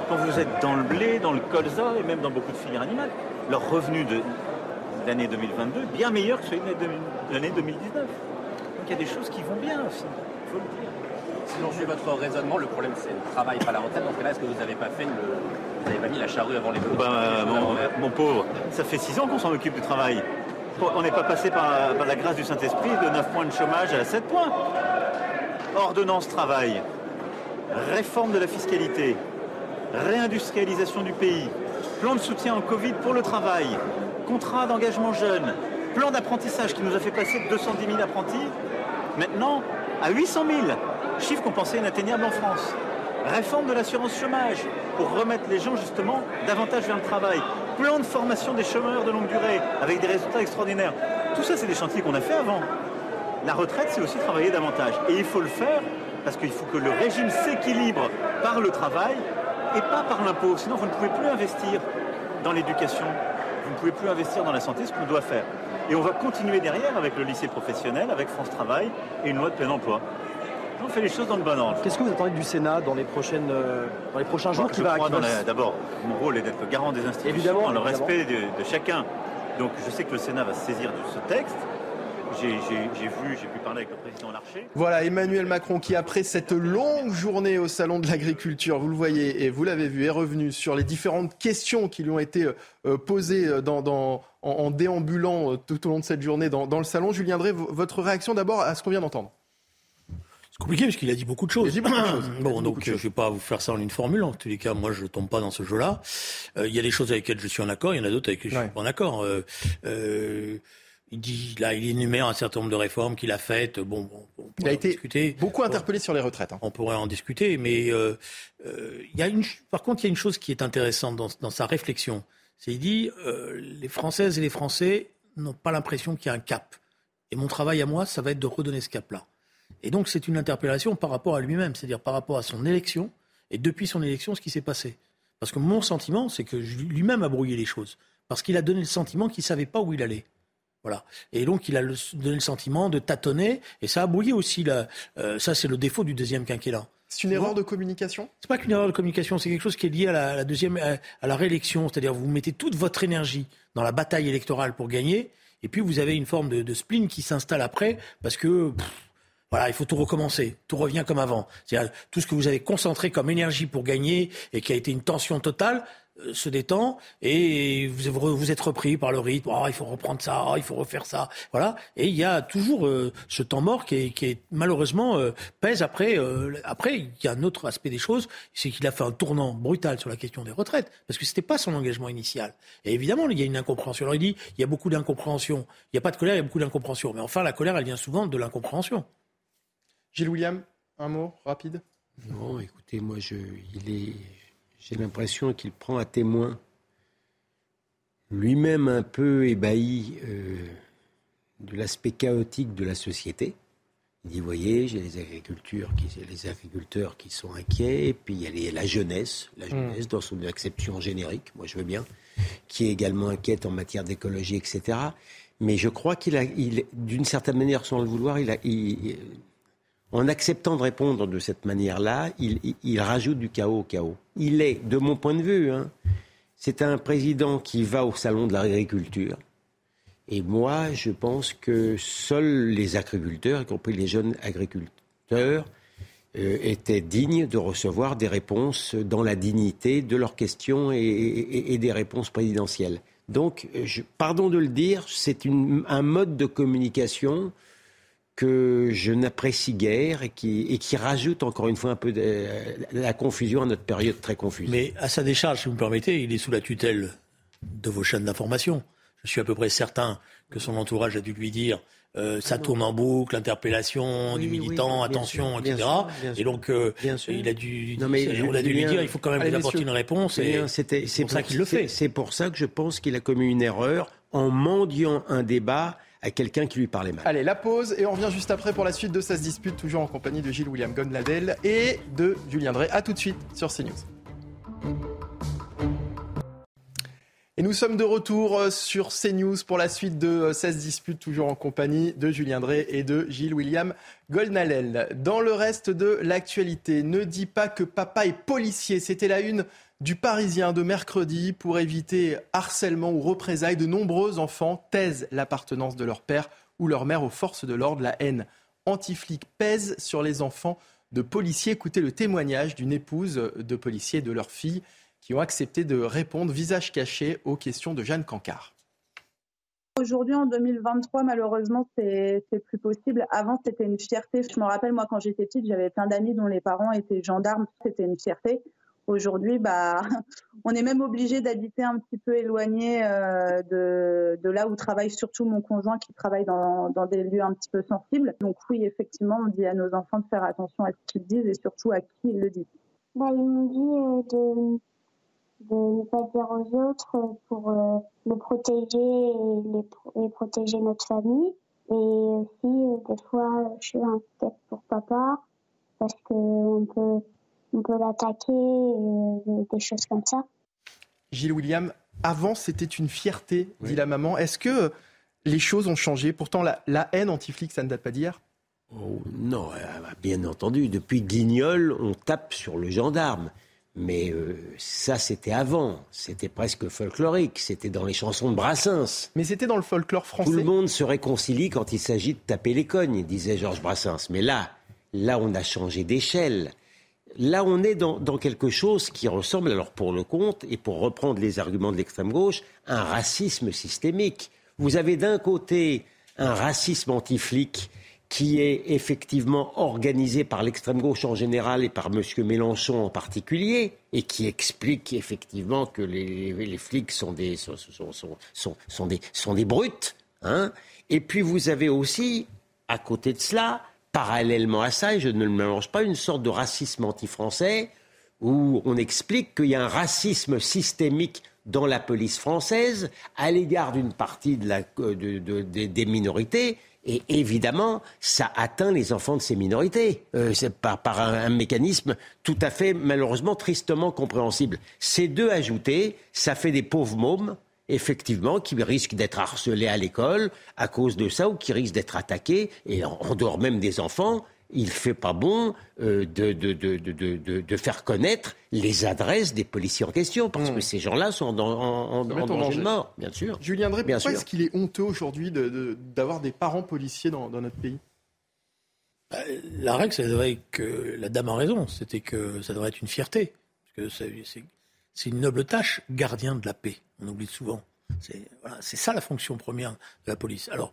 quand vous êtes dans le blé, dans le colza et même dans beaucoup de filières animales, leurs revenus de l'année 2022 bien meilleurs que ceux de l'année 2019. Donc il y a des choses qui vont bien aussi, il faut le dire. Sinon, je votre raisonnement, le problème c'est le travail, pas la retraite. Dans ce cas-là, est-ce que vous n'avez pas fait le... Vous n'avez pas mis la charrue avant les bœufs mon, mon, pauvre, ça fait six ans qu'on s'en occupe du travail on n'est pas passé par, la grâce du Saint-Esprit de 9 points de chômage à 7 points. Ordonnance travail, réforme de la fiscalité, réindustrialisation du pays, plan de soutien en Covid pour le travail, contrat d'engagement jeune, plan d'apprentissage qui nous a fait passer de 210 000 apprentis maintenant à 800 000, chiffre qu'on pensait inatteignable en France. Réforme de l'assurance chômage pour remettre les gens justement davantage vers le travail. Plan de formation des chômeurs de longue durée avec des résultats extraordinaires. Tout ça, c'est des chantiers qu'on a fait avant. La retraite, c'est aussi travailler davantage. Et il faut le faire parce qu'il faut que le régime s'équilibre par le travail et pas par l'impôt. Sinon, vous ne pouvez plus investir dans l'éducation, vous ne pouvez plus investir dans la santé, ce qu'on doit faire. Et on va continuer derrière avec le lycée professionnel, avec France Travail et une loi de plein emploi. On fait les choses dans le bon ordre. Qu'est-ce que vous attendez du Sénat dans les, prochaines, euh, dans les prochains jours qui va, D'abord, mon rôle est d'être garant des institutions, évidemment, dans le respect de, chacun. Donc je sais que le Sénat va se saisir de ce texte. J'ai vu, j'ai pu parler avec le président Larcher. Voilà, Emmanuel Macron qui, après cette longue journée au Salon de l'Agriculture, vous le voyez et vous l'avez vu, est revenu sur les différentes questions qui lui ont été euh, posées euh, dans, en, déambulant tout au long de cette journée dans, dans le Salon. Julien Drey, votre réaction d'abord à ce qu'on vient d'entendre? C'est compliqué parce qu'il a dit beaucoup de choses. bon, donc je ne vais pas vous faire ça en une formule. En tous les cas, moi, je ne tombe pas dans ce jeu-là. Euh, il y a des choses avec lesquelles je suis en accord, il y en a d'autres avec lesquelles je suis pas en accord. Euh, euh, il dit là, il énumère un certain nombre de réformes qu'il a faites. Bon, on il a été discuter. beaucoup interpellé sur les retraites. Hein. On pourrait en discuter, mais il y a une. Par contre, il y a une chose qui est intéressante dans, dans sa réflexion. C'est il dit les Françaises et les Français n'ont pas l'impression qu'il y a un cap. Et mon travail à moi, ça va être de redonner ce cap-là. Et donc c'est une interpellation par rapport à lui-même, c'est-à-dire par rapport à son élection et depuis son élection ce qui s'est passé. Parce que mon sentiment, c'est que lui-même a brouillé les choses. Parce qu'il a donné le sentiment qu'il ne savait pas où il allait. Voilà. Et donc, il a donné le sentiment de tâtonner, et ça a brouillé aussi. Euh, ça, c'est le défaut du deuxième quinquennat. C'est une erreur de communication? C'est pas qu'une erreur de communication, c'est quelque chose qui est lié à la, deuxième, à, la réélection. C'est-à-dire, vous mettez toute votre énergie dans la bataille électorale pour gagner, et puis vous avez une forme de, spleen qui s'installe après, parce que voilà, il faut tout recommencer. Tout revient comme avant. C'est-à-dire tout ce que vous avez concentré comme énergie pour gagner et qui a été une tension totale se détend et vous, vous êtes repris par le rythme. Oh, il faut reprendre ça, oh, il faut refaire ça. Voilà. Et il y a toujours euh, ce temps mort qui, est, qui est malheureusement euh, pèse après. après, il y a un autre aspect des choses, c'est qu'il a fait un tournant brutal sur la question des retraites parce que c'était pas son engagement initial. Et évidemment, il y a une incompréhension. Alors il dit, il y a beaucoup d'incompréhension. Il n'y a pas de colère, il y a beaucoup d'incompréhension. Mais enfin, la colère, elle vient souvent de l'incompréhension. Gilles William, un mot rapide? Non, écoutez, moi, je, il est, j'ai l'impression qu'il prend à témoin, lui-même un peu ébahi euh, de l'aspect chaotique de la société. Il dit, voyez, j'ai les, agriculteurs qui, les agriculteurs qui sont inquiets, puis il y a la jeunesse, la hmm. jeunesse dans son acception générique, moi je veux bien, qui est également inquiète en matière d'écologie, etc. Mais je crois qu'il a, il, d'une certaine manière, sans le vouloir, il a, il, en acceptant de répondre de cette manière-là, il, rajoute du chaos au chaos. Il est, de mon point de vue, hein, c'est un président qui va au salon de l'agriculture. Et moi, je pense que seuls les agriculteurs, y compris les jeunes agriculteurs, euh, étaient dignes de recevoir des réponses dans la dignité de leurs questions et, des réponses présidentielles. Donc, pardon de le dire, c'est un mode de communication que je n'apprécie guère et qui, et qui rajoute encore une fois un peu de, la confusion à notre période très confuse. Mais à sa décharge, si vous me permettez, il est sous la tutelle de vos chaînes d'information. Je suis à peu près certain que son entourage a dû lui dire euh, ça tourne en boucle, interpellation du militant, attention, etc. et donc, euh, il a dû, non, mais on a dû lui dire, il faut quand même lui apporter une réponse. Et c'est pour ça qu'il le fait. C'est pour ça que je pense qu'il a commis une erreur en mendiant un débat quelqu'un qui lui parlait mal. Allez, la pause et on revient juste après pour la suite de Ça se dispute, toujours en compagnie de Gilles William Gonladel et de Julien Drey. A tout de suite sur CNews. Et nous sommes de retour euh, sur CNews pour la suite de 16 euh, disputes, toujours en compagnie de Julien Drey et de Gilles William Goldnadel. Dans le reste de l'actualité, ne dis pas que papa est policier. C'était la une du Parisien de mercredi pour éviter harcèlement ou représailles. De nombreux enfants taisent l'appartenance de leur père ou leur mère aux forces de l'ordre. La haine anti-flic pèse sur les enfants de policiers. Écoutez le témoignage d'une épouse de policiers et de leur fille qui ont accepté de répondre visage caché aux questions de Jeanne Cancard. Aujourd'hui, en 2023, malheureusement, c'est plus possible. Avant, c'était une fierté. Je me rappelle, moi, quand j'étais petite, j'avais plein d'amis dont les parents étaient gendarmes. C'était une fierté. Aujourd'hui, bah, on est même obligé d'habiter un petit peu éloigné euh, de, là où travaille surtout mon conjoint qui travaille dans, des lieux un petit peu sensibles. Donc oui, effectivement, on dit à nos enfants de faire attention à ce qu'ils disent et surtout à qui ils le disent. Bah, ils nous disent euh, de, ne pas dire aux autres pour euh, le protéger et, les, protéger notre famille. Et aussi, des fois, je suis inquiète pour papa parce qu'on peut on peut l'attaquer, euh, des choses comme ça. Gilles William, avant c'était une fierté, dit la maman. Est-ce que les choses ont changé? Pourtant, la, haine anti-flic, ça ne date pas d'hier oh, Non, euh, bien entendu. Depuis Guignol, on tape sur le gendarme. Mais euh, ça, c'était avant. C'était presque folklorique. C'était dans les chansons de Brassens. Mais c'était dans le folklore français. Tout le monde se réconcilie quand il s'agit de taper les cognes, disait Georges Brassens. Mais là, là, on a changé d'échelle là, on est dans, quelque chose qui ressemble, alors pour le compte, et pour reprendre les arguments de l'extrême gauche, un racisme systémique. Vous avez d'un côté un racisme anti-flic qui est effectivement organisé par l'extrême gauche en général et par M. Mélenchon en particulier, et qui explique effectivement que les, flics sont des, sont, des, sont des brutes. Hein et puis vous avez aussi, à côté de cela, parallèlement à ça, et je ne le mélange pas, une sorte de racisme anti-français où on explique qu'il y a un racisme systémique dans la police française à l'égard d'une partie de la, euh, des minorités. Et évidemment, ça atteint les enfants de ces minorités. Euh, par un, mécanisme tout à fait, malheureusement, tristement compréhensible. Ces deux ajoutés, ça fait des pauvres mômes effectivement, qui risquent d'être harcelés à l'école à cause de ça ou qui risquent d'être attaqués, et en dehors même des enfants, il fait pas bon euh, de, de, de, de, faire connaître les adresses des policiers en question, parce que hmm. ces gens-là sont en, en, danger de mort, bien sûr. Julien Drey, pourquoi est-ce qu'il est honteux aujourd'hui d'avoir des parents policiers dans, notre pays? Bah, La règle, ça devrait que la dame a raison, c'était que ça devrait être une fierté. Parce que c'est une noble tâche, gardien de la paix. On oublie souvent. C'est ça la fonction première de la police. Alors,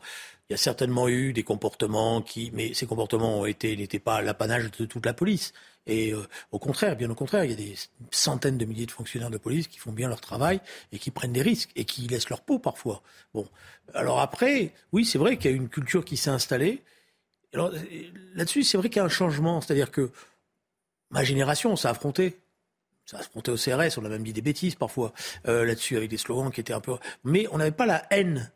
il y a certainement eu des comportements qui, mais ces comportements ont été n'étaient pas l'apanage de toute la police. Et euh, au contraire, bien au contraire, il y a des centaines de milliers de fonctionnaires de police qui font bien leur travail et qui prennent des risques et qui laissent leur peau parfois. Bon, alors après, oui, c'est vrai qu'il y a une culture qui s'est installée. Alors là-dessus, c'est vrai qu'il y a un changement, c'est-à-dire que ma génération s'est affrontée ça se affronté au CRS, on a même dit des bêtises parfois euh, là-dessus avec des slogans qui étaient un peu. Mais on n'avait pas la haine.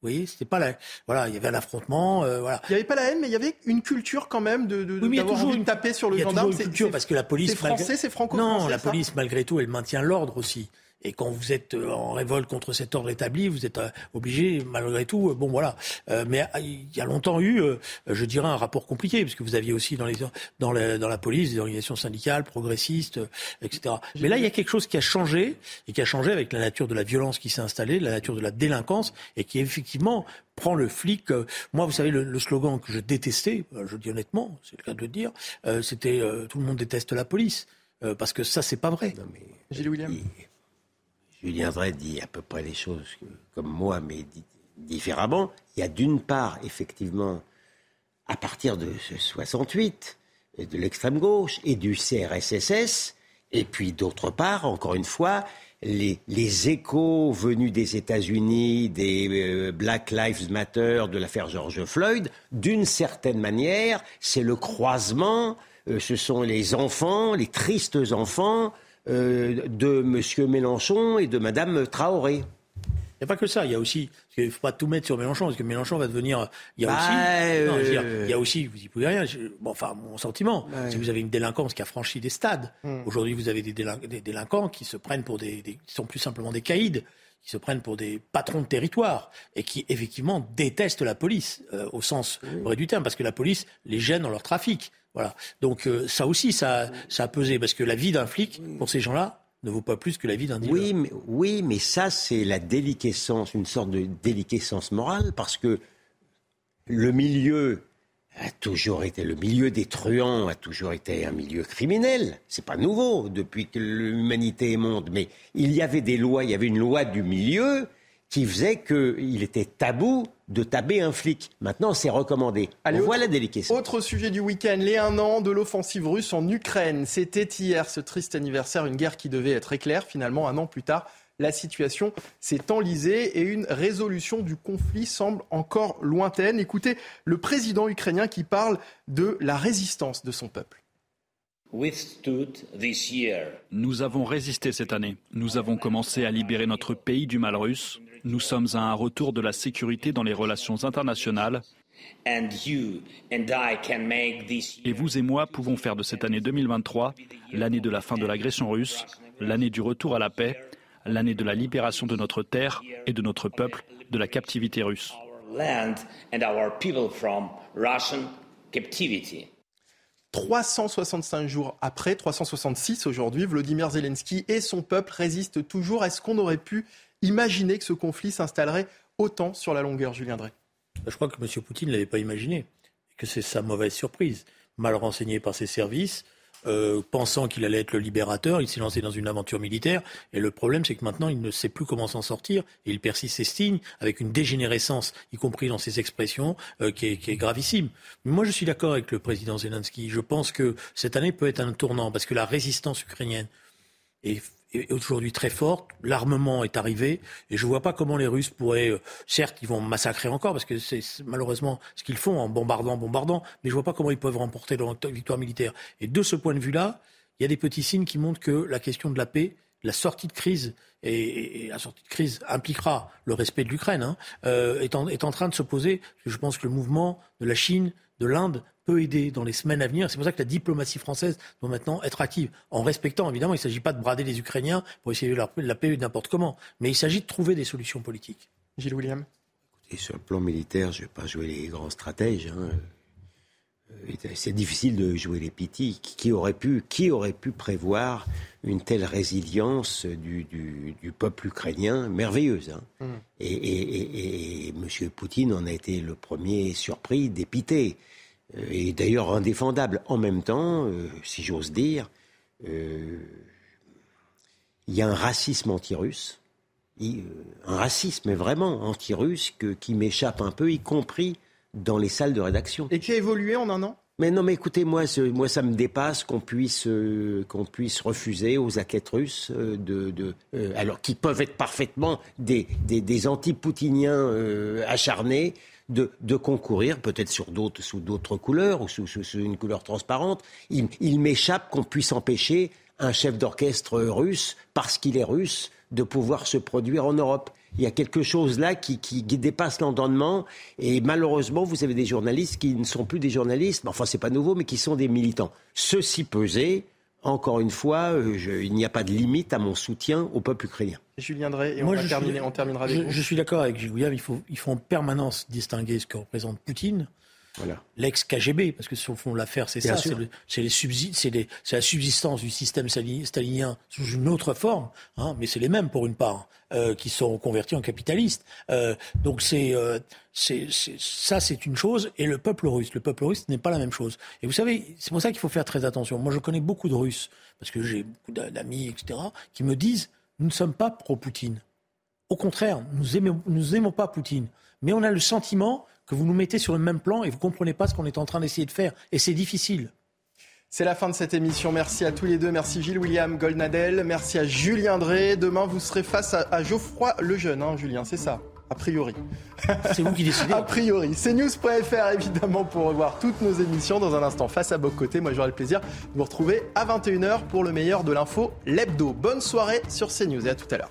Vous voyez, c'était pas la. Voilà, il y avait un affrontement. Euh, voilà. Il n'y avait pas la haine, mais il y avait une culture quand même de, de, d'avoir envie de taper sur le gendarme. C'est une culture parce que la police. C'est français, c'est franco-français. Non, la police malgré tout, elle maintient l'ordre aussi. Et quand vous êtes euh, en révolte contre cet ordre établi, vous êtes euh, obligé, malgré tout, euh, bon voilà. mais il y a longtemps eu, je dirais, un rapport compliqué, parce que vous aviez aussi dans, les, dans, la, dans la police des organisations syndicales, progressistes, etc. Mais là, il y a quelque chose qui a changé, et qui a changé avec la nature de la violence qui s'est installée, la nature de la délinquance, et qui effectivement prend le flic. moi, vous savez, le, slogan que je détestais, je dis honnêtement, c'est le cas de le dire, c'était tout le monde déteste la police. parce que ça, c'est pas vrai. Non, mais, Gilles William. Julien Drey dit à peu près les choses comme moi, mais différemment. Il y a d'une part, effectivement, à partir de 68, de l'extrême gauche et du CRSSS, et puis d'autre part, encore une fois, les, échos venus des États-Unis, des euh, Black Lives Matter, de l'affaire George Floyd, d'une certaine manière, c'est le croisement, euh, ce sont les enfants, les tristes enfants euh, de M. Mélenchon et de Mme Traoré. Il n'y a pas que ça, il y a aussi, il ne faut pas tout mettre sur Mélenchon, parce que Mélenchon va devenir, il y a aussi, bah, euh, il y a aussi, vous n'y pouvez rien, bon, enfin, mon sentiment, si vous avez une délinquance qui a franchi des stades, hmm. aujourd'hui vous avez des, délinquants qui se prennent pour des, qui sont plus simplement des caïds, qui se prennent pour des patrons de territoire et qui effectivement détestent la police euh, au sens vrai du terme, parce que la police les gêne dans leur trafic. Voilà. Donc euh, ça aussi, ça, a pesé, parce que la vie d'un flic, pour ces gens-là, ne vaut pas plus que la vie d'un dealer. Oui, mais, oui, mais ça, c'est la déliquescence, une sorte de déliquescence morale, parce que le milieu a toujours été, le milieu des truands a toujours été un milieu criminel. C'est pas nouveau depuis que l'humanité est monde, mais il y avait des lois, il y avait une loi du milieu qui faisait qu'il était tabou de taber un flic. Maintenant, c'est recommandé. Allez, voilà délicat. Autre sujet du week-end, les un an de l'offensive russe en Ukraine. C'était hier ce triste anniversaire, une guerre qui devait être éclair. Finalement, un an plus tard, la situation s'est enlisée et une résolution du conflit semble encore lointaine. Écoutez le président ukrainien qui parle de la résistance de son peuple. Nous avons résisté cette année. Nous avons commencé à libérer notre pays du mal russe. Nous sommes à un retour de la sécurité dans les relations internationales. Et vous et moi pouvons faire de cette année 2023 l'année de la fin de l'agression russe, l'année du retour à la paix, l'année de la libération de notre terre et de notre peuple de la captivité russe. 365 jours après, 366 aujourd'hui, Vladimir Zelensky et son peuple résistent toujours. Est-ce qu'on aurait pu imaginer que ce conflit s'installerait autant sur la longueur, Julien Drey? Je crois que M. Poutine ne l'avait pas imaginé, que c'est sa mauvaise surprise. Mal renseigné par ses services, euh, pensant qu'il allait être le libérateur, il s'est lancé dans une aventure militaire. Et le problème, c'est que maintenant, il ne sait plus comment s'en sortir. Et il persiste ses signes avec une dégénérescence, y compris dans ses expressions, euh, qui, est, gravissime. moi, je suis d'accord avec le président Zelensky. Je pense que cette année peut être un tournant parce que la résistance ukrainienne est est aujourd'hui très forte, l'armement est arrivé, et je ne vois pas comment les Russes pourraient, euh, certes, ils vont massacrer encore, parce que c'est malheureusement ce qu'ils font en bombardant, bombardant, mais je ne vois pas comment ils peuvent remporter leur victoire militaire. Et de ce point de vue-là, il y a des petits signes qui montrent que la question de la paix, la sortie de crise, et, la sortie de crise impliquera le respect de l'Ukraine, hein, euh, est, en, est en train de se poser. Je pense que le mouvement de la Chine, de l'Inde peut aider dans les semaines à venir. C'est pour ça que la diplomatie française doit maintenant être active, en respectant évidemment, il ne s'agit pas de brader les Ukrainiens pour essayer de la paix n'importe comment, mais il s'agit de trouver des solutions politiques. Gilles William Et sur le plan militaire, je ne vais pas jouer les grands stratèges. Hein. Euh, c'est difficile de jouer les pitis. Qui aurait pu, qui aurait pu prévoir une telle résilience du, peuple ukrainien merveilleuse hein. mm. et, et, M. Poutine en a été le premier surpris, dépité, euh, et d'ailleurs indéfendable. En même temps, euh, si j'ose dire, il y a un racisme anti-russe, un racisme vraiment anti-russe qui m'échappe un peu, y compris dans les salles de rédaction. Et qui a évolué en un an? Mais non, mais écoutez, moi, moi, ça me dépasse qu'on puisse, euh, qu'on puisse refuser aux athlètes russes euh, de, de euh, alors qui peuvent être parfaitement des, des, des anti-poutiniens acharnés, de, de concourir, peut-être sur d'autres, sous d'autres couleurs ou sous, sous, une couleur transparente. Il, il m'échappe qu'on puisse empêcher un chef d'orchestre russe, parce qu'il est russe, de pouvoir se produire en Europe il y a quelque chose là qui, dépasse l'entendement. Et malheureusement, vous avez des journalistes qui ne sont plus des journalistes, enfin c'est pas nouveau, mais qui sont des militants. Ceci pesé, encore une fois, euh, il n'y a pas de limite à mon soutien au peuple ukrainien. Julien Drey, et on, on terminera avec je, vous. Je suis d'accord avec il faut, il faut en permanence distinguer ce que représente Poutine L'ex-KGB, parce que sur le fond, l'affaire, c'est ça, c'est la subsistance du système stalinien sous une autre forme, hein, mais c'est les mêmes pour une part, euh, qui sont convertis en capitalistes. Euh, donc euh, c'est, ça, c'est une chose, et le peuple russe, le peuple russe n'est pas la même chose. Et vous savez, c'est pour ça qu'il faut faire très attention. Moi, je connais beaucoup de Russes, parce que j'ai beaucoup d'amis, etc., qui me disent, nous ne sommes pas pro-Poutine. Au contraire, nous aimons, nous aimons pas Poutine, mais on a le sentiment que vous nous mettez sur le même plan et vous ne comprenez pas ce qu'on est en train d'essayer de faire. Et c'est difficile. C'est la fin de cette émission. Merci à tous les deux. Merci Gilles William Goldnadel. Merci à Julien Drey. Demain, vous serez face à, Geoffroy Lejeune, hein, Julien, c'est ça a priori. C'est vous qui décidez. a priori. C'est news.fr évidemment pour revoir toutes nos émissions dans un instant face à vos côtés. Moi j'aurai le plaisir de vous retrouver à 21h pour le meilleur de l'info, l'hebdo. Bonne soirée sur CNews et à tout à l'heure.